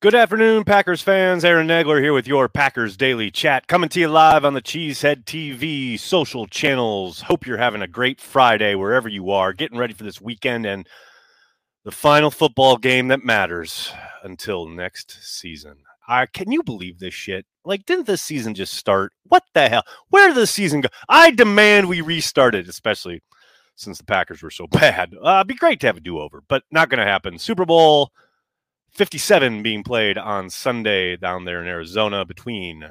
Good afternoon, Packers fans. Aaron Nagler here with your Packers Daily Chat, coming to you live on the Cheesehead TV social channels. Hope you're having a great Friday wherever you are, getting ready for this weekend and the final football game that matters until next season. I, can you believe this shit? Like, didn't this season just start? What the hell? Where did the season go? I demand we restart it, especially since the Packers were so bad. Uh, it'd be great to have a do over, but not going to happen. Super Bowl 57 being played on Sunday down there in Arizona between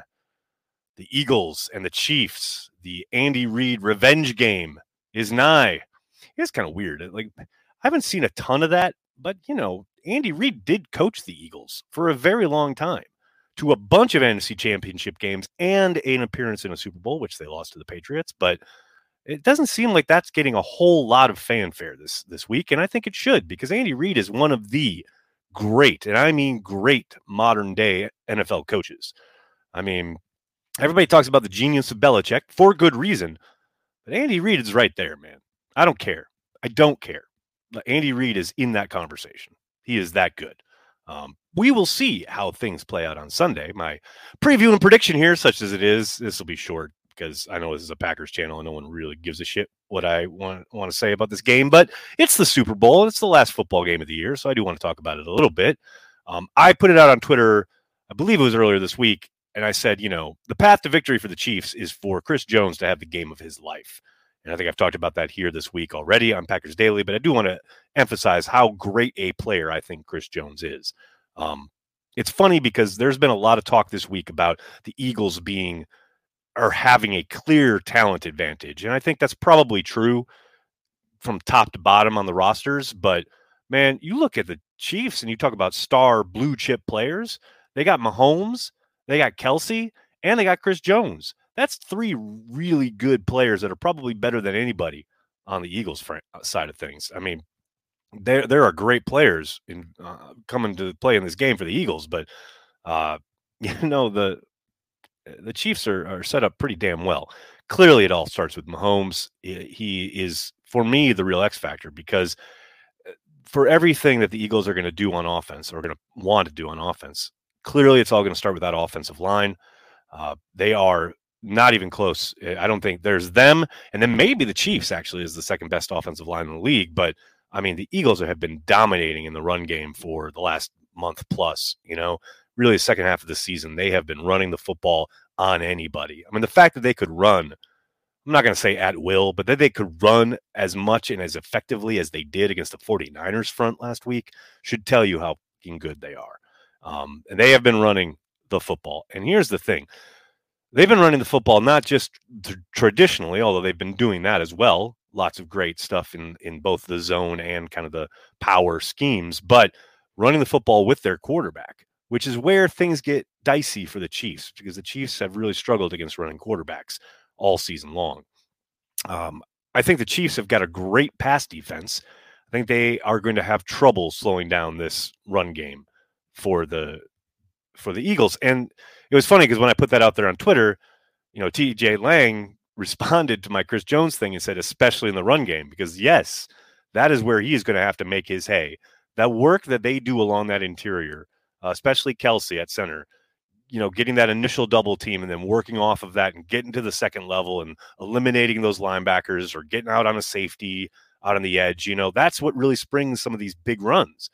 the Eagles and the Chiefs. The Andy Reid revenge game is nigh. It's kind of weird. Like, I haven't seen a ton of that, but you know, Andy Reid did coach the Eagles for a very long time to a bunch of NFC championship games and an appearance in a Super Bowl, which they lost to the Patriots. But it doesn't seem like that's getting a whole lot of fanfare this this week, and I think it should because Andy Reid is one of the great, and I mean great, modern day NFL coaches. I mean, everybody talks about the genius of Belichick for good reason, but Andy Reid is right there, man. I don't care. I don't care. Andy Reid is in that conversation. He is that good. Um, we will see how things play out on Sunday. My preview and prediction here, such as it is, this will be short because I know this is a Packers channel and no one really gives a shit what I want want to say about this game. But it's the Super Bowl. It's the last football game of the year, so I do want to talk about it a little bit. Um, I put it out on Twitter. I believe it was earlier this week, and I said, you know, the path to victory for the Chiefs is for Chris Jones to have the game of his life. And I think I've talked about that here this week already on Packers Daily, but I do want to emphasize how great a player I think Chris Jones is. Um, it's funny because there's been a lot of talk this week about the Eagles being are having a clear talent advantage. And I think that's probably true from top to bottom on the rosters. But man, you look at the Chiefs and you talk about star blue chip players. They got Mahomes, they got Kelce, and they got Chris Jones. That's three really good players that are probably better than anybody on the Eagles uh, side of things. I mean, there there are great players in uh, coming to play in this game for the Eagles, but uh, you know the the Chiefs are, are set up pretty damn well. Clearly, it all starts with Mahomes. He is, for me, the real X factor because uh, for everything that the Eagles are going to do on offense or going to want to do on offense, clearly it's all going to start with that offensive line. Uh, they are not even close. I don't think there's them, and then maybe the Chiefs actually is the second best offensive line in the league. But I mean, the Eagles have been dominating in the run game for the last month plus. You know, really the second half of the season, they have been running the football on anybody. I mean, the fact that they could run, I'm not going to say at will, but that they could run as much and as effectively as they did against the 49ers front last week should tell you how good they are. Um, and they have been running the football. And here's the thing they've been running the football not just traditionally, although they've been doing that as well. Lots of great stuff in, in both the zone and kind of the power schemes, but running the football with their quarterback which is where things get dicey for the Chiefs because the Chiefs have really struggled against running quarterbacks all season long. Um, I think the Chiefs have got a great pass defense. I think they are going to have trouble slowing down this run game for the for the Eagles. And it was funny because when I put that out there on Twitter, you know, TJ Lang responded to my Chris Jones thing and said, especially in the run game, because yes, that is where he is going to have to make his hay. That work that they do along that interior uh, especially Kelce at center. You know, getting that initial double team and then working off of that and getting to the second level and eliminating those linebackers or getting out on a safety out on the edge. You know, that's what really springs some of these big runs.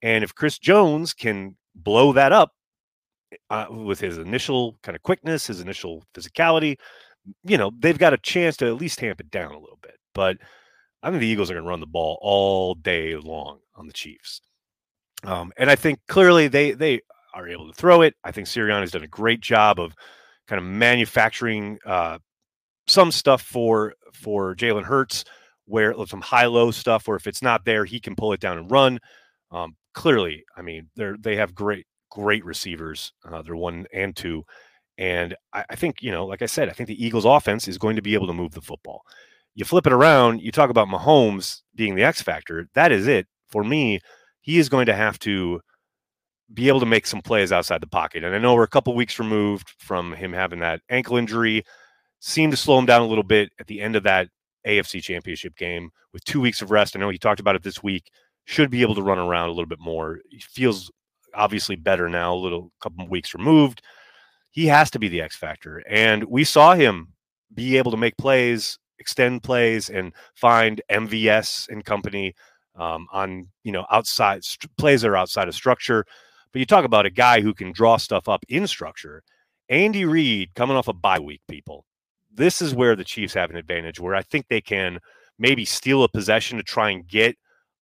And if Chris Jones can blow that up uh, with his initial kind of quickness, his initial physicality, you know, they've got a chance to at least tamp it down a little bit. But I think the Eagles are going to run the ball all day long on the Chiefs. Um, and I think clearly they they are able to throw it. I think Sirianni has done a great job of kind of manufacturing uh, some stuff for for Jalen Hurts, where some high low stuff where if it's not there, he can pull it down and run. Um, clearly, I mean they're they have great great receivers. Uh, they're one and two, and I, I think you know, like I said, I think the Eagles' offense is going to be able to move the football. You flip it around, you talk about Mahomes being the X factor. That is it for me he is going to have to be able to make some plays outside the pocket. And I know we're a couple weeks removed from him having that ankle injury. Seemed to slow him down a little bit at the end of that AFC championship game with two weeks of rest. I know he talked about it this week. Should be able to run around a little bit more. He feels obviously better now, a little couple weeks removed. He has to be the X factor, and we saw him be able to make plays, extend plays, and find MVS and company um, on you know outside st- plays that are outside of structure. But you talk about a guy who can draw stuff up in structure. Andy Reid coming off a bye week, people. This is where the Chiefs have an advantage, where I think they can maybe steal a possession to try and get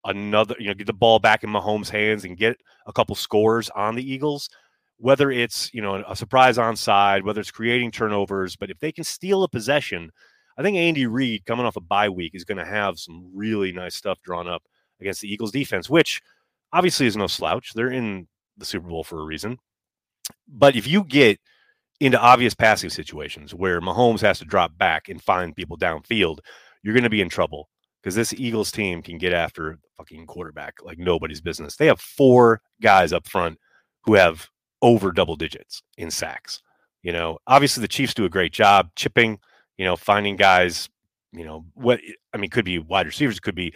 another, you know, get the ball back in Mahomes' hands and get a couple scores on the Eagles. Whether it's you know a surprise onside, whether it's creating turnovers, but if they can steal a possession, I think Andy Reid coming off a bye week is going to have some really nice stuff drawn up against the Eagles defense, which obviously is no slouch. They're in the Super Bowl for a reason. But if you get into obvious passing situations where Mahomes has to drop back and find people downfield, you're going to be in trouble because this Eagles team can get after fucking quarterback like nobody's business. They have four guys up front who have over double digits in sacks. You know, obviously the Chiefs do a great job chipping, you know, finding guys, you know, what I mean, could be wide receivers, could be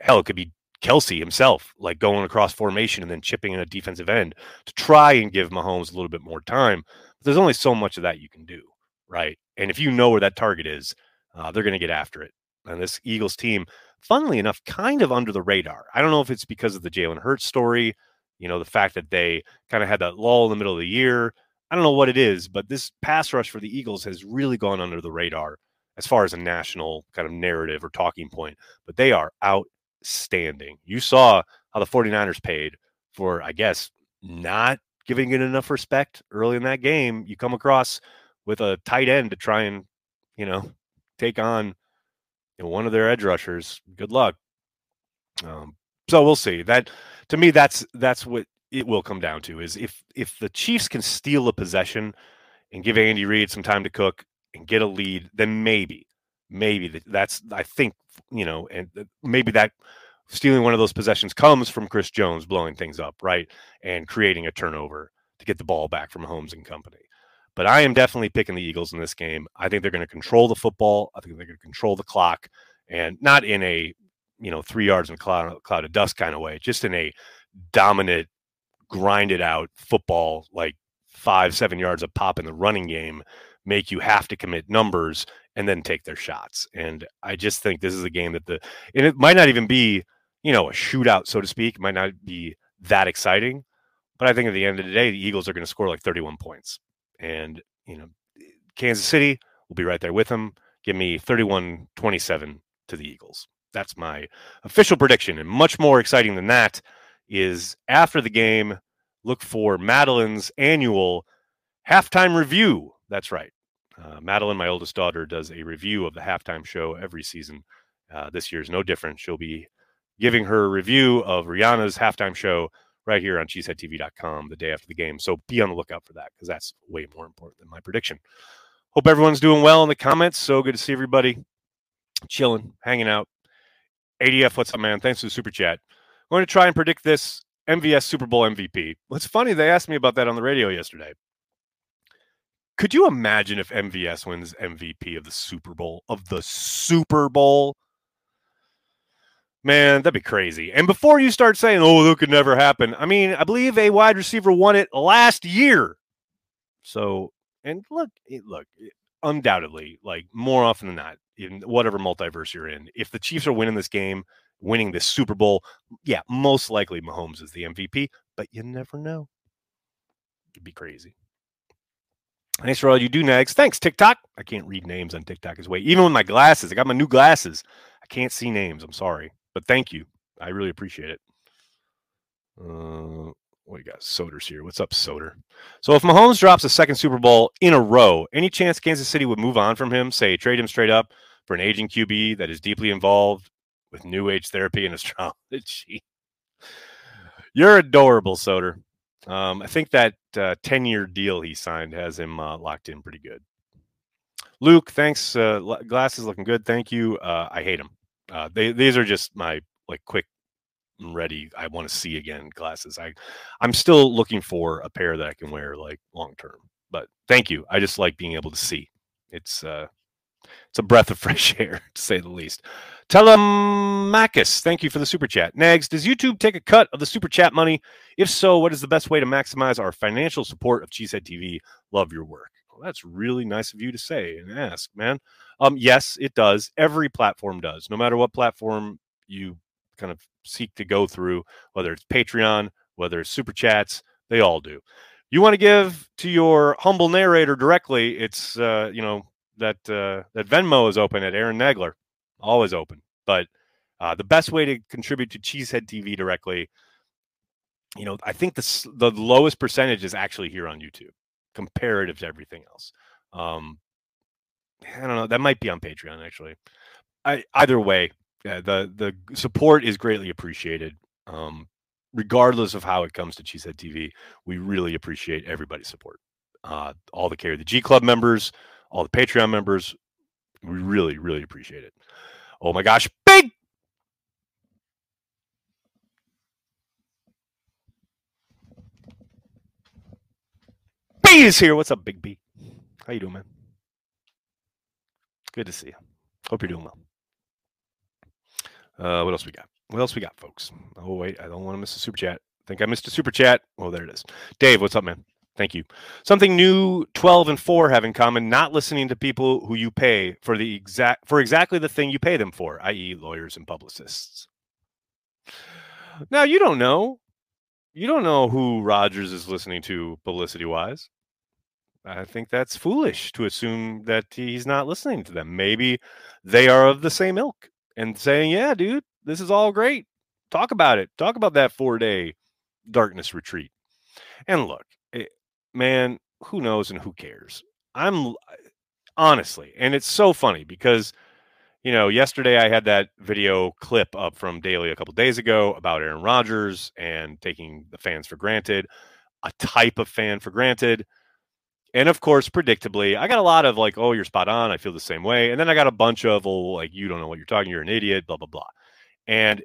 hell, it could be Kelce himself, like going across formation and then chipping in a defensive end to try and give Mahomes a little bit more time. But there's only so much of that you can do, right? And if you know where that target is, uh, they're going to get after it. And this Eagles team, funnily enough, kind of under the radar. I don't know if it's because of the Jalen Hurts story, you know, the fact that they kind of had that lull in the middle of the year. I don't know what it is, but this pass rush for the Eagles has really gone under the radar as far as a national kind of narrative or talking point. But they are out standing. You saw how the 49ers paid for, I guess, not giving it enough respect early in that game. You come across with a tight end to try and, you know, take on you know, one of their edge rushers. Good luck. Um, so we'll see. That to me, that's that's what it will come down to. Is if if the Chiefs can steal a possession and give Andy Reid some time to cook and get a lead, then maybe maybe that's I think you know, and maybe that stealing one of those possessions comes from Chris Jones blowing things up, right, and creating a turnover to get the ball back from Holmes and company. But I am definitely picking the Eagles in this game. I think they're going to control the football. I think they're going to control the clock, and not in a you know three yards in a cloud, cloud of dust kind of way, just in a dominant, grinded out football like five seven yards of pop in the running game make you have to commit numbers and then take their shots. And I just think this is a game that the and it might not even be, you know, a shootout, so to speak. It might not be that exciting. But I think at the end of the day, the Eagles are going to score like 31 points. And, you know, Kansas City will be right there with them. Give me 31 27 to the Eagles. That's my official prediction. And much more exciting than that is after the game, look for Madeline's annual halftime review. That's right. Uh, Madeline, my oldest daughter, does a review of the halftime show every season. Uh, this year is no different. She'll be giving her review of Rihanna's halftime show right here on cheeseheadtv.com the day after the game. So be on the lookout for that because that's way more important than my prediction. Hope everyone's doing well in the comments. So good to see everybody chilling, hanging out. ADF, what's up, man? Thanks for the super chat. I'm going to try and predict this MVS Super Bowl MVP. Well, it's funny they asked me about that on the radio yesterday. Could you imagine if MVS wins MVP of the Super Bowl of the Super Bowl? Man, that'd be crazy. And before you start saying, "Oh, that could never happen," I mean, I believe a wide receiver won it last year. So, and look, eh, look, eh, undoubtedly, like more often than not, in whatever multiverse you're in, if the Chiefs are winning this game, winning this Super Bowl, yeah, most likely Mahomes is the MVP. But you never know. It'd be crazy. Thanks for all you do, Nags. Thanks, TikTok. I can't read names on TikTok as well. Even with my glasses, I got my new glasses. I can't see names. I'm sorry, but thank you. I really appreciate it. Uh, what you got? Soder's here. What's up, Soder? So if Mahomes drops a second Super Bowl in a row, any chance Kansas City would move on from him? Say trade him straight up for an aging QB that is deeply involved with new age therapy and astrology. You're adorable, Soder. Um, I think that uh, 10 year deal he signed has him uh, locked in pretty good. Luke, thanks. Uh, glasses looking good. Thank you. Uh, I hate them. Uh, they, these are just my like quick ready. I want to see again glasses. I, I'm still looking for a pair that I can wear like long term. But thank you. I just like being able to see. It's uh, it's a breath of fresh air, to say the least. Telemachus, thank you for the super chat. Nags, does YouTube take a cut of the super chat money? If so, what is the best way to maximize our financial support of Cheesehead TV? Love your work. Well, that's really nice of you to say and ask, man. Um, yes, it does. Every platform does. No matter what platform you kind of seek to go through, whether it's Patreon, whether it's super chats, they all do. You want to give to your humble narrator directly? It's uh, you know that uh, that Venmo is open at Aaron Nagler, always open. But uh, the best way to contribute to Cheesehead TV directly, you know, I think the the lowest percentage is actually here on YouTube, comparative to everything else. Um, I don't know. That might be on Patreon actually. I, either way, yeah, the the support is greatly appreciated. Um, regardless of how it comes to Cheesehead TV, we really appreciate everybody's support. Uh, all the Carry the G Club members, all the Patreon members. We really, really appreciate it. Oh my gosh, big B is here. What's up, Big B? How you doing, man? Good to see you. Hope you're doing well. Uh, what else we got? What else we got, folks? Oh wait, I don't want to miss a super chat. I think I missed a super chat. Oh, there it is. Dave, what's up, man? Thank you. Something new 12 and 4 have in common not listening to people who you pay for the exact for exactly the thing you pay them for, i.e. lawyers and publicists. Now, you don't know. You don't know who Rodgers is listening to publicity wise. I think that's foolish to assume that he's not listening to them. Maybe they are of the same ilk and saying, "Yeah, dude, this is all great. Talk about it. Talk about that 4-day darkness retreat." And look, man, who knows and who cares? I'm honestly, and it's so funny because you know, yesterday I had that video clip up from Daily a couple days ago about Aaron Rodgers and taking the fans for granted, a type of fan for granted. And of course, predictably, I got a lot of like, oh, you're spot on. I feel the same way. And then I got a bunch of, oh, like, you don't know what you're talking. You're an idiot, blah, blah, blah. And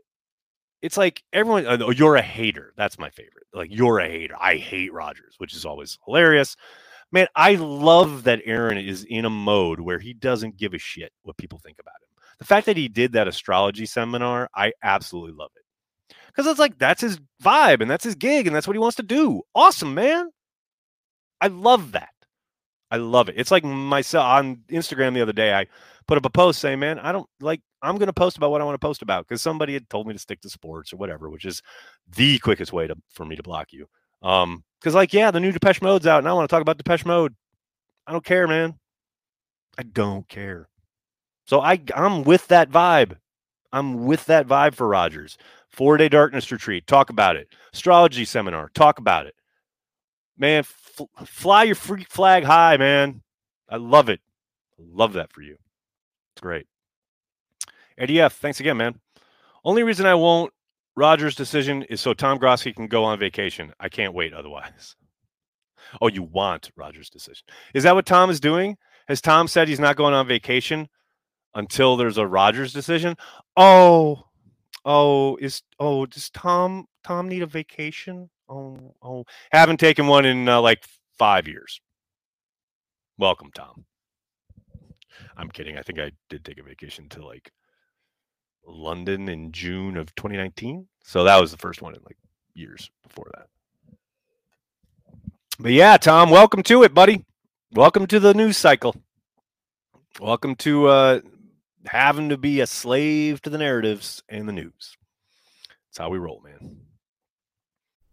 it's like everyone, oh, you're a hater. That's my favorite. Like, you're a hater. I hate Rodgers, which is always hilarious. Man, I love that Aaron is in a mode where he doesn't give a shit what people think about him. The fact that he did that astrology seminar, I absolutely love it. Because it's like, that's his vibe and that's his gig and that's what he wants to do. Awesome, man. I love that. I love it. It's like myself on Instagram the other day. I put up a post saying, "Man, I don't like. I'm going to post about what I want to post about because somebody had told me to stick to sports or whatever, which is the quickest way to for me to block you. Um, because like, yeah, the new Depeche Mode's out, and I want to talk about Depeche Mode. I don't care, man. I don't care. So I I'm with that vibe. I'm with that vibe for Rodgers. Four day darkness retreat. Talk about it. Astrology seminar. Talk about it. Man, f- fly your freak flag high, man. I love it. Love that for you. It's great. Eddie F, thanks again, man. Only reason I won't Rodgers' decision is so Tom Grosky can go on vacation. I can't wait otherwise. Oh, you want Rodgers' decision. Is that what Tom is doing? Has Tom said he's not going on vacation until there's a Rodgers decision? Oh, oh, is oh, does Tom Tom need a vacation? Oh, oh, haven't taken one in uh, like five years. Welcome, Tom. I'm kidding. I think I did take a vacation to like London in June of 2019. So that was the first one in like years before that. But yeah, Tom, welcome to it, buddy. Welcome to the news cycle. Welcome to uh, having to be a slave to the narratives and the news. That's how we roll, man.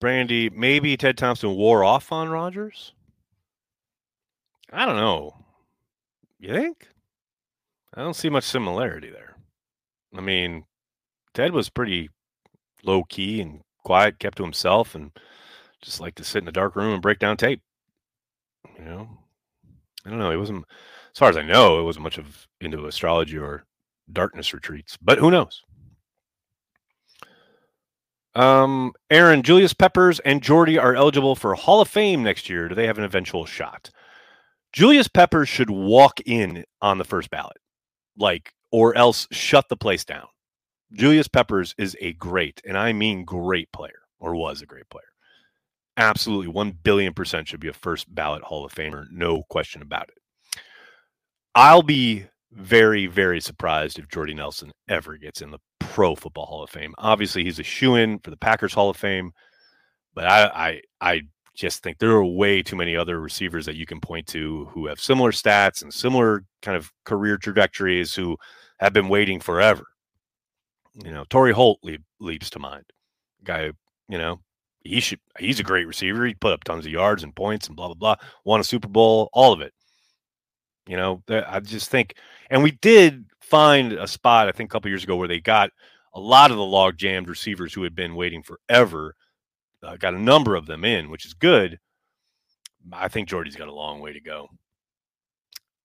Brandy, maybe Ted Thompson wore off on Rodgers. I don't know. You think? I don't see much similarity there. I mean, Ted was pretty low key and quiet, kept to himself, and just liked to sit in a dark room and break down tape. You know, I don't know. He wasn't, as far as I know, it wasn't much of into astrology or darkness retreats, but who knows? Um, Aaron, Julius Peppers and Jordy are eligible for Hall of Fame next year. Do they have an eventual shot? Julius Peppers should walk in on the first ballot, like, or else shut the place down. Julius Peppers is a great, and I mean great player, or was a great player. Absolutely, 1 billion percent should be a first ballot Hall of Famer. No question about it. I'll be very, very surprised if Jordy Nelson ever gets in the Pro Football Hall of Fame. Obviously, he's a shoe in for the Packers Hall of Fame, but I, I, I just think there are way too many other receivers that you can point to who have similar stats and similar kind of career trajectories who have been waiting forever. You know, Torry Holt leap, leaps to mind. Guy, you know, he should. He's a great receiver. He put up tons of yards and points and blah blah blah. Won a Super Bowl, all of it. You know, I just think, and we did find a spot I think a couple years ago where they got a lot of the log jammed receivers who had been waiting forever. Uh, got a number of them in, which is good. I think Jordy's got a long way to go.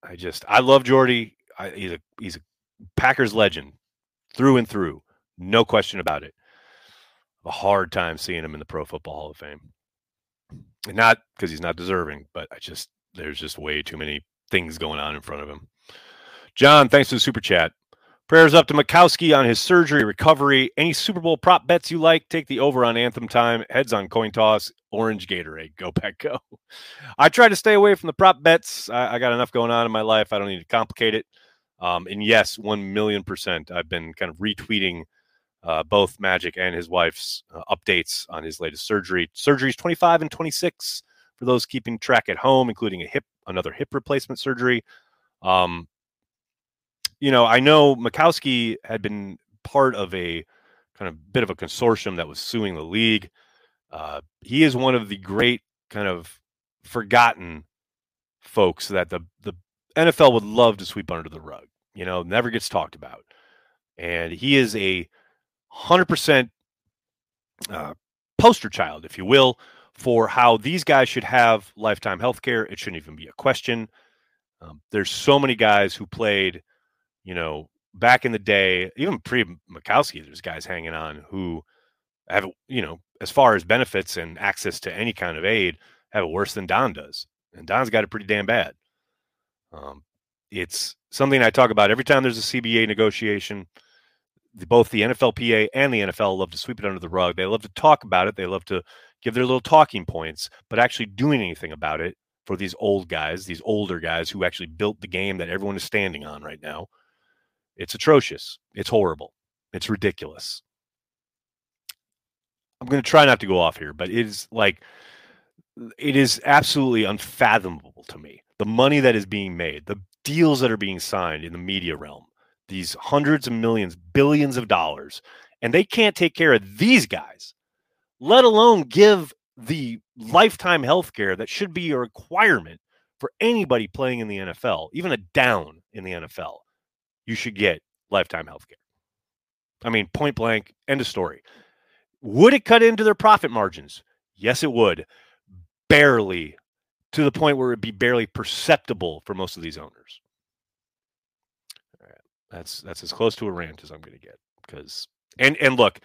I just I love Jordy. I, he's a he's a Packers legend through and through, no question about it. A hard time seeing him in the Pro Football Hall of Fame, and not because he's not deserving, but I just there's just way too many things going on in front of him. John, thanks for the super chat. Prayers up to Majkowski on his surgery recovery. Any Super Bowl prop bets you like? Take the over on anthem time. Heads on coin toss. Orange Gatorade. Go Pack Go. I try to stay away from the prop bets. I, I, got enough going on in my life. I don't need to complicate it. Um, and yes, one million percent. I've been kind of retweeting uh, both Magic and his wife's uh, updates on his latest surgery. Surgeries 25 and 26 for those keeping track at home, including a hip, another hip replacement surgery. Um, you know, I know Majkowski had been part of a kind of bit of a consortium that was suing the league. Uh, he is one of the great kind of forgotten folks that the the NFL would love to sweep under the rug. You know, never gets talked about, and he is a hundred percent uh, poster child, if you will, for how these guys should have lifetime health care. It shouldn't even be a question. Um, there's so many guys who played you know, back in the day, even pre Majkowski, there's guys hanging on who have, you know, as far as benefits and access to any kind of aid, have it worse than Don does. And Don's got it pretty damn bad. Um, it's something I talk about every time there's a CBA negotiation. Both the NFLPA and the NFL love to sweep it under the rug. They love to talk about it. They love to give their little talking points, but actually doing anything about it for these old guys, these older guys who actually built the game that everyone is standing on right now it's atrocious. It's horrible. It's ridiculous. I'm going to try not to go off here, but it is like, it is absolutely unfathomable to me. The money that is being made, the deals that are being signed in the media realm, these hundreds of millions, billions of dollars, and they can't take care of these guys, let alone give the lifetime health care that should be a requirement for anybody playing in the NFL, even a down in the NFL you should get lifetime health care. I mean, point blank, end of story. Would it cut into their profit margins? Yes, it would. Barely to the point where it'd be barely perceptible for most of these owners. That's that's as close to a rant as I'm to get because and and look,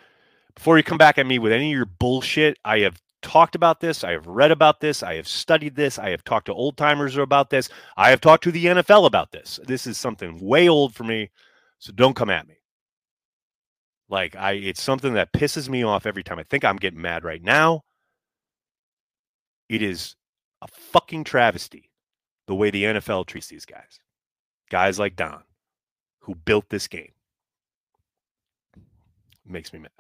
before you come back at me with any of your bullshit, I have talked about this. I have read about this. I have studied this. I have talked to old timers about this. I have talked to the NFL about this. This is something way old for me. So don't come at me. Like I it's something that pisses me off every time. I think I'm getting mad right now. It is a fucking travesty the way the NFL treats these guys. Guys like Don, who built this game. Makes me mad.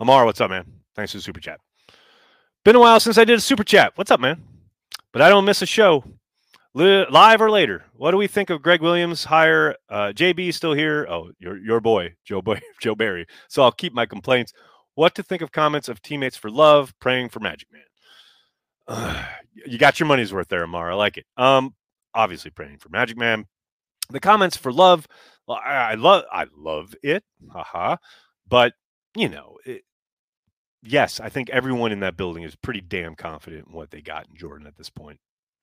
Amar, what's up, man? Thanks for the super chat. Been a while since I did a super chat. What's up, man? But I don't miss a show live or later. What do we think of Greg Williams hire? Uh, JB still here. Oh, your your boy Joe boy Joe Barry. So I'll keep my complaints. What to think of comments of teammates for love praying for Magic Man? Uh, you got your money's worth there, Amar. I like it. Um, obviously praying for Magic Man. The comments for love, I, I love I love it. Haha. But you know, it, yes, I think everyone in that building is pretty damn confident in what they got in Jordan at this point.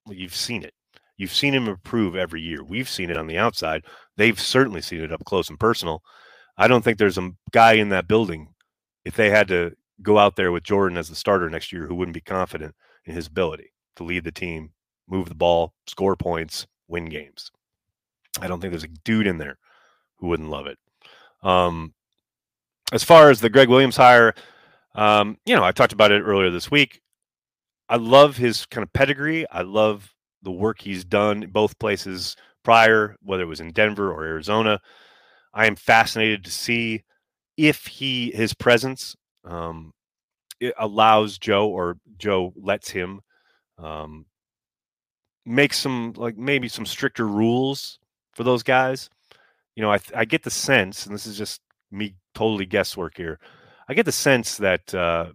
You've seen it. You've seen him improve every year. We've seen it on the outside. They've certainly seen it up close and personal. I don't think there's a guy in that building, if they had to go out there with Jordan as the starter next year, who wouldn't be confident in his ability to lead the team, move the ball, score points, win games. I don't think there's a dude in there who wouldn't love it. Um, as far as the Greg Williams hire, um, you know, I talked about it earlier this week. I love his kind of pedigree. I love the work he's done both places prior, whether it was in Denver or Arizona. I am fascinated to see if he his presence um, allows Joe or Joe lets him um, make some like maybe some stricter rules for those guys. You know, I I get the sense, and this is just me totally guesswork here. I get the sense that uh,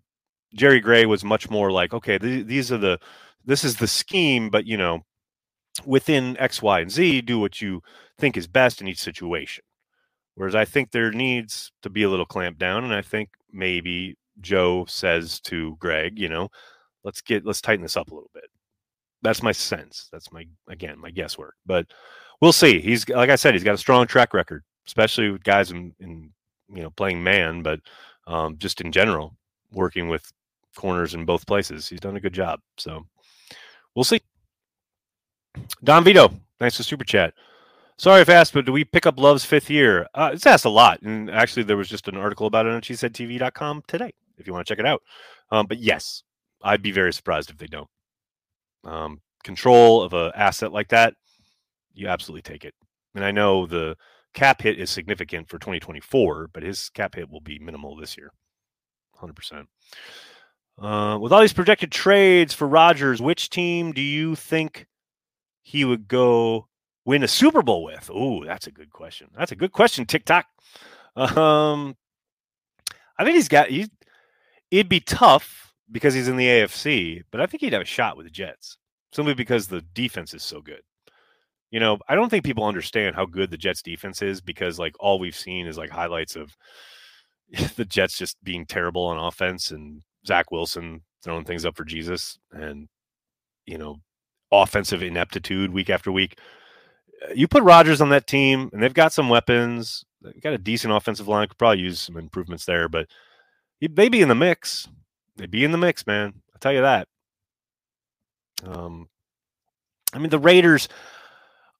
Jerry Gray was much more like, okay, th- these are the this is the scheme, but you know, within X, Y, and Z, do what you think is best in each situation. Whereas I think there needs to be a little clamp down, and I think maybe Joe says to Greg, you know, let's get let's tighten this up a little bit. That's my sense. That's my again my guesswork, but we'll see. He's like I said, he's got a strong track record, especially with guys in, in you know playing man, but um, just in general, working with corners in both places. He's done a good job. So we'll see. Don Vito, thanks for super chat. Sorry if asked, but do we pick up Love's fifth year? Uh, it's asked a lot. And actually, there was just an article about it on cheeseheadtv.com today, if you want to check it out. Um, but yes, I'd be very surprised if they don't. Um, control of an asset like that, you absolutely take it. And I know the cap hit is significant for 2024, but his cap hit will be minimal this year. 100%. Uh, with all these projected trades for Rodgers, which team do you think he would go win a Super Bowl with? Oh, that's a good question. That's a good question, TikTok. Um, I think he's got. He, it'd be tough because he's in the AFC, but I think he'd have a shot with the Jets simply because the defense is so good. You know, I don't think people understand how good the Jets defense is because like all we've seen is like highlights of the Jets just being terrible on offense and Zach Wilson throwing things up for Jesus and you know offensive ineptitude week after week. Uh, you put Rodgers on that team, and they've got some weapons. They've got a decent offensive line. Could probably use some improvements there, but they'd be in the mix. They'd be in the mix, man. I'll tell you that. Um, I mean, the Raiders.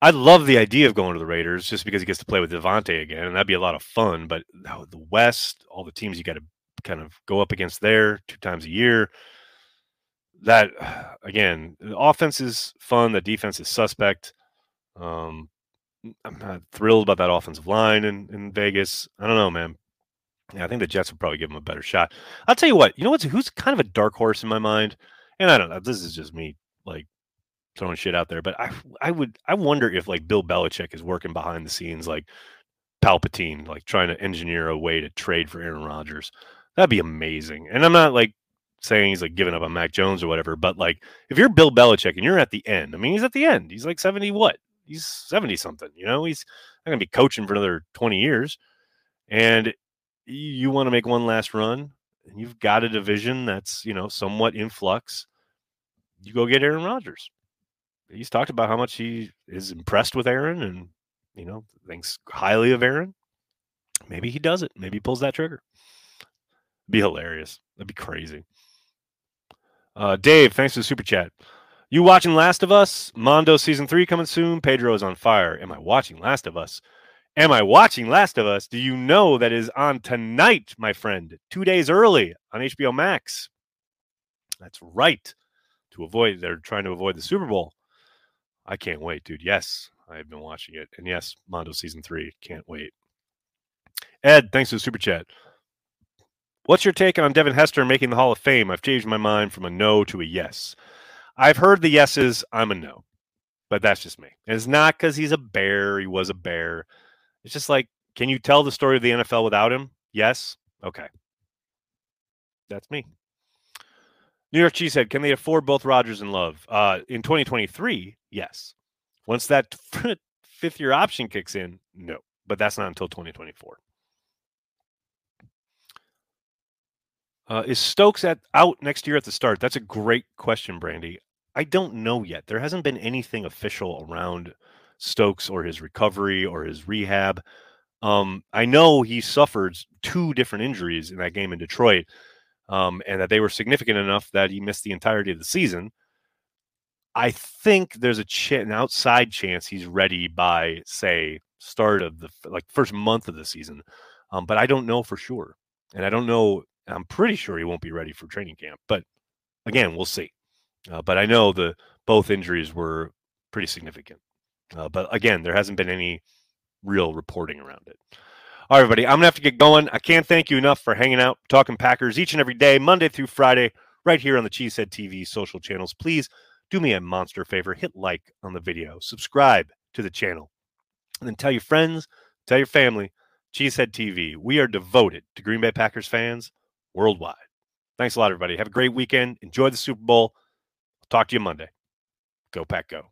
I love the idea of going to the Raiders just because he gets to play with Davante again, and that'd be a lot of fun. But the West, all the teams you got to kind of go up against there two times a year. That again, the offense is fun. The defense is suspect. Um, I'm not thrilled about that offensive line in, in Vegas. I don't know, man. Yeah, I think the Jets would probably give him a better shot. I'll tell you what. You know what's who's kind of a dark horse in my mind, and I don't know. This is just me throwing shit out there, but I I would I wonder if like Bill Belichick is working behind the scenes like Palpatine, like trying to engineer a way to trade for Aaron Rodgers. That'd be amazing. And I'm not like saying he's like giving up on Mac Jones or whatever, but like if you're Bill Belichick and you're at the end, I mean, he's at the end. He's like 70 what? He's 70 something, you know, he's not to be coaching for another 20 years. And you want to make one last run and you've got a division that's, you know, somewhat in flux. You go get Aaron Rodgers. He's talked about how much he is impressed with Aaron and, you know, thinks highly of Aaron. Maybe he does it. Maybe he pulls that trigger be hilarious. That'd be crazy. Uh, Dave, thanks for the super chat. You watching Last of Us? Mando season three coming soon. Pedro is on fire. Am I watching Last of Us? Am I watching Last of Us? Do you know that is on tonight, my friend? Two days early on HBO Max. That's right. To avoid, they're trying to avoid the Super Bowl. I can't wait, dude. Yes, I've been watching it. And yes, Mando season three. Can't wait. Ed, thanks for the super chat. What's your take on Devin Hester making the Hall of Fame? I've changed my mind from a no to a yes. I've heard the yeses. I'm a no, but that's just me. And it's not because he's a bear. He was a bear. It's just like, can you tell the story of the NFL without him? Yes. Okay. That's me. New York Cheesehead, can they afford both Rodgers and Love? Uh, in 2023, yes. Once that fifth year option kicks in, no. But that's not until 2024. Uh, is Stokes at out next year at the start? That's a great question, Brandy. I don't know yet. There hasn't been anything official around Stokes or his recovery or his rehab. Um, I know he suffered two different injuries in that game in Detroit, um, and that they were significant enough that he missed the entirety of the season. I think there's a ch- an outside chance he's ready by, say, start of the like first month of the season, um, but I don't know for sure, and I don't know I'm pretty sure he won't be ready for training camp, but again, we'll see. Uh, but I know the both injuries were pretty significant. Uh, but again, there hasn't been any real reporting around it. All right, everybody, I'm gonna have to get going. I can't thank you enough for hanging out, talking Packers each and every day, Monday through Friday, right here on the Cheesehead TV social channels. Please do me a monster favor, hit like on the video, subscribe to the channel, and then tell your friends, tell your family. Cheesehead TV. We are devoted to Green Bay Packers fans worldwide. Thanks a lot, everybody. Have a great weekend. Enjoy the Super Bowl. I'll talk to you Monday. Go, Pack, go.